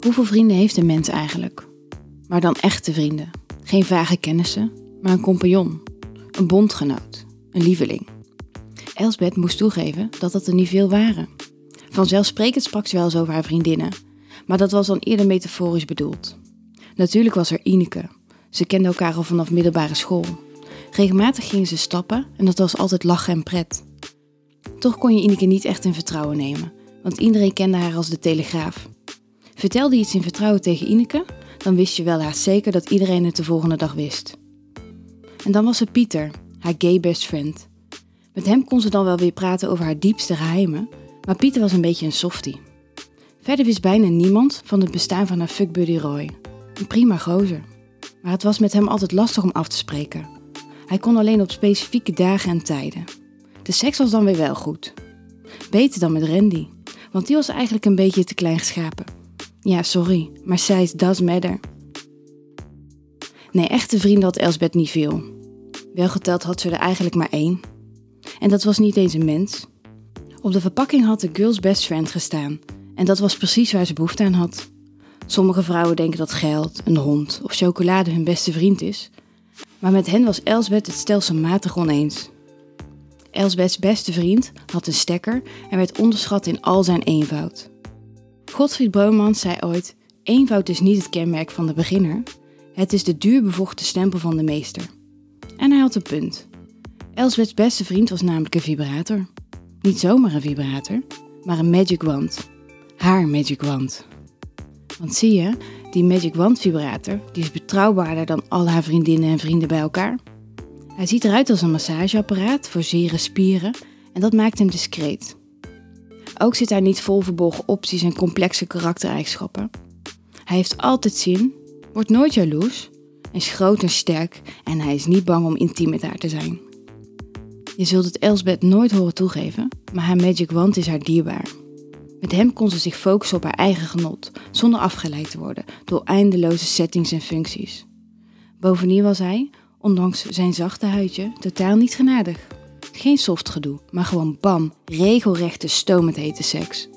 Hoeveel vrienden heeft een mens eigenlijk? Maar dan echte vrienden. Geen vage kennissen, maar een compagnon, een bondgenoot, een lieveling. Elsbeth moest toegeven dat dat er niet veel waren. Vanzelfsprekend sprak ze wel eens over haar vriendinnen, maar dat was dan eerder metaforisch bedoeld. Natuurlijk was er Ineke. Ze kenden elkaar al vanaf middelbare school. Regelmatig gingen ze stappen en dat was altijd lachen en pret. Toch kon je Ineke niet echt in vertrouwen nemen, want iedereen kende haar als de Telegraaf. Vertelde iets in vertrouwen tegen Ineke, dan wist je wel haast zeker dat iedereen het de volgende dag wist. En dan was er Pieter, haar gay best friend. Met hem kon ze dan wel weer praten over haar diepste geheimen, maar Pieter was een beetje een softie. Verder wist bijna niemand van het bestaan van haar fuckbuddy Roy. Een prima gozer. Maar het was met hem altijd lastig om af te spreken. Hij kon alleen op specifieke dagen en tijden. De seks was dan weer wel goed. Beter dan met Randy, want die was eigenlijk een beetje te klein geschapen. Ja, sorry, maar size does matter. Nee, echte vrienden had Elsbeth niet veel. Wel geteld had ze er eigenlijk maar één. En dat was niet eens een mens. Op de verpakking had de girl's best friend gestaan. En dat was precies waar ze behoefte aan had. Sommige vrouwen denken dat geld, een hond of chocolade hun beste vriend is. Maar met hen was Elsbeth het stelselmatig oneens. Elsbeths beste vriend had een stekker en werd onderschat in al zijn eenvoud. Godfried Bromans zei ooit: Eenvoud is niet het kenmerk van de beginner, het is de duurbevochten stempel van de meester. En hij had een punt. Elsbeths beste vriend was namelijk een vibrator. Niet zomaar een vibrator, maar een magic wand. Haar magic wand. Want zie je, die magic wand vibrator die is betrouwbaarder dan al haar vriendinnen en vrienden bij elkaar. Hij ziet eruit als een massageapparaat voor zere spieren en dat maakt hem discreet. Ook zit hij niet vol verborgen opties en complexe karaktereigenschappen. Hij heeft altijd zin, wordt nooit jaloers, is groot en sterk en hij is niet bang om intiem met haar te zijn. Je zult het Elsbeth nooit horen toegeven, maar haar magic wand is haar dierbaar. Met hem kon ze zich focussen op haar eigen genot, zonder afgeleid te worden door eindeloze settings en functies. Bovendien was hij, ondanks zijn zachte huidje, totaal niet genadig. Geen soft gedoe, maar gewoon bam, regelrechte stomend hete seks.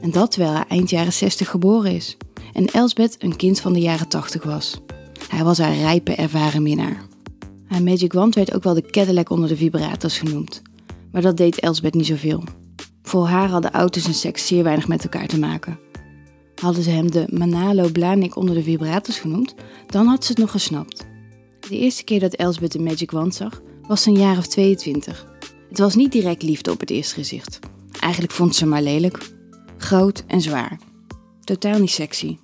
En dat terwijl hij eind jaren 60 geboren is en Elsbeth een kind van de jaren 80 was. Hij was haar rijpe, ervaren minnaar. Haar Magic Wand werd ook wel de Cadillac onder de vibrators genoemd, maar dat deed Elsbeth niet zoveel. Voor haar hadden auto's en seks zeer weinig met elkaar te maken. Hadden ze hem de Manalo Blanik onder de vibrators genoemd, dan had ze het nog gesnapt. De eerste keer dat Elsbeth de Magic Wand zag, was een jaar of 22. Het was niet direct liefde op het eerste gezicht. Eigenlijk vond ze maar lelijk. Groot en zwaar. Totaal niet sexy.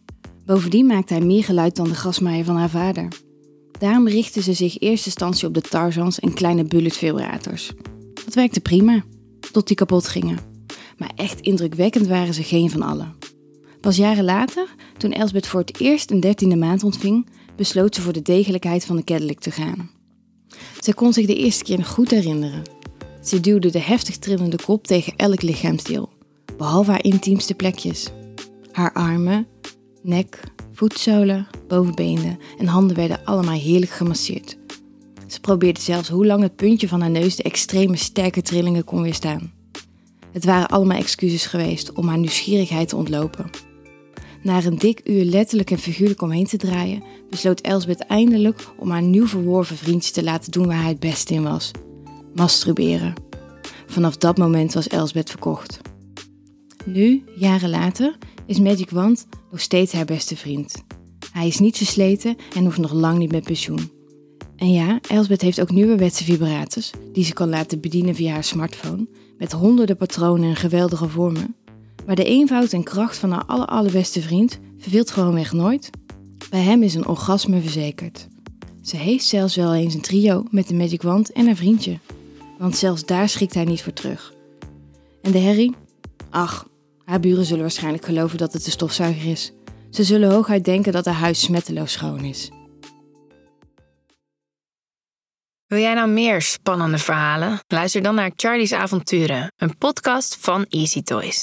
Bovendien maakte hij meer geluid dan de grasmaaier van haar vader. Daarom richtte ze zich in eerste instantie op de Tarzans en kleine bullet vibrators. Dat werkte prima, tot die kapot gingen. Maar echt indrukwekkend waren ze geen van allen. Pas jaren later, toen Elsbeth voor het eerst een dertiende maand ontving, besloot ze voor de degelijkheid van de Cadillac te gaan. Ze kon zich de eerste keer goed herinneren. Ze duwde de heftig trillende kop tegen elk lichaamsdeel, behalve haar intiemste plekjes. Haar armen, nek, voetzolen, bovenbenen en handen werden allemaal heerlijk gemasseerd. Ze probeerde zelfs hoe lang het puntje van haar neus de extreme sterke trillingen kon weerstaan. Het waren allemaal excuses geweest om haar nieuwsgierigheid te ontlopen. Na een dik uur letterlijk en figuurlijk omheen te draaien, besloot Elsbeth eindelijk om haar nieuw verworven vriendje te laten doen waar hij het beste in was: masturberen. Vanaf dat moment was Elsbeth verkocht. Nu, jaren later, is Magic Wand nog steeds haar beste vriend. Hij is niet versleten en hoeft nog lang niet met pensioen. En ja, Elsbeth heeft ook nieuwerwetse vibrators die ze kan laten bedienen via haar smartphone, met honderden patronen en geweldige vormen. Maar de eenvoud en kracht van haar aller allerbeste vriend verveelt gewoonweg nooit. Bij hem is een orgasme verzekerd. Ze heeft zelfs wel eens een trio met de Magic Wand en haar vriendje. Want zelfs daar schikt hij niet voor terug. En de herrie? Ach, haar buren zullen waarschijnlijk geloven dat het de stofzuiger is. Ze zullen hooguit denken dat haar huis smetteloos schoon is. Wil jij nou meer spannende verhalen? Luister dan naar Charlie's Avonturen, een podcast van Easy Toys.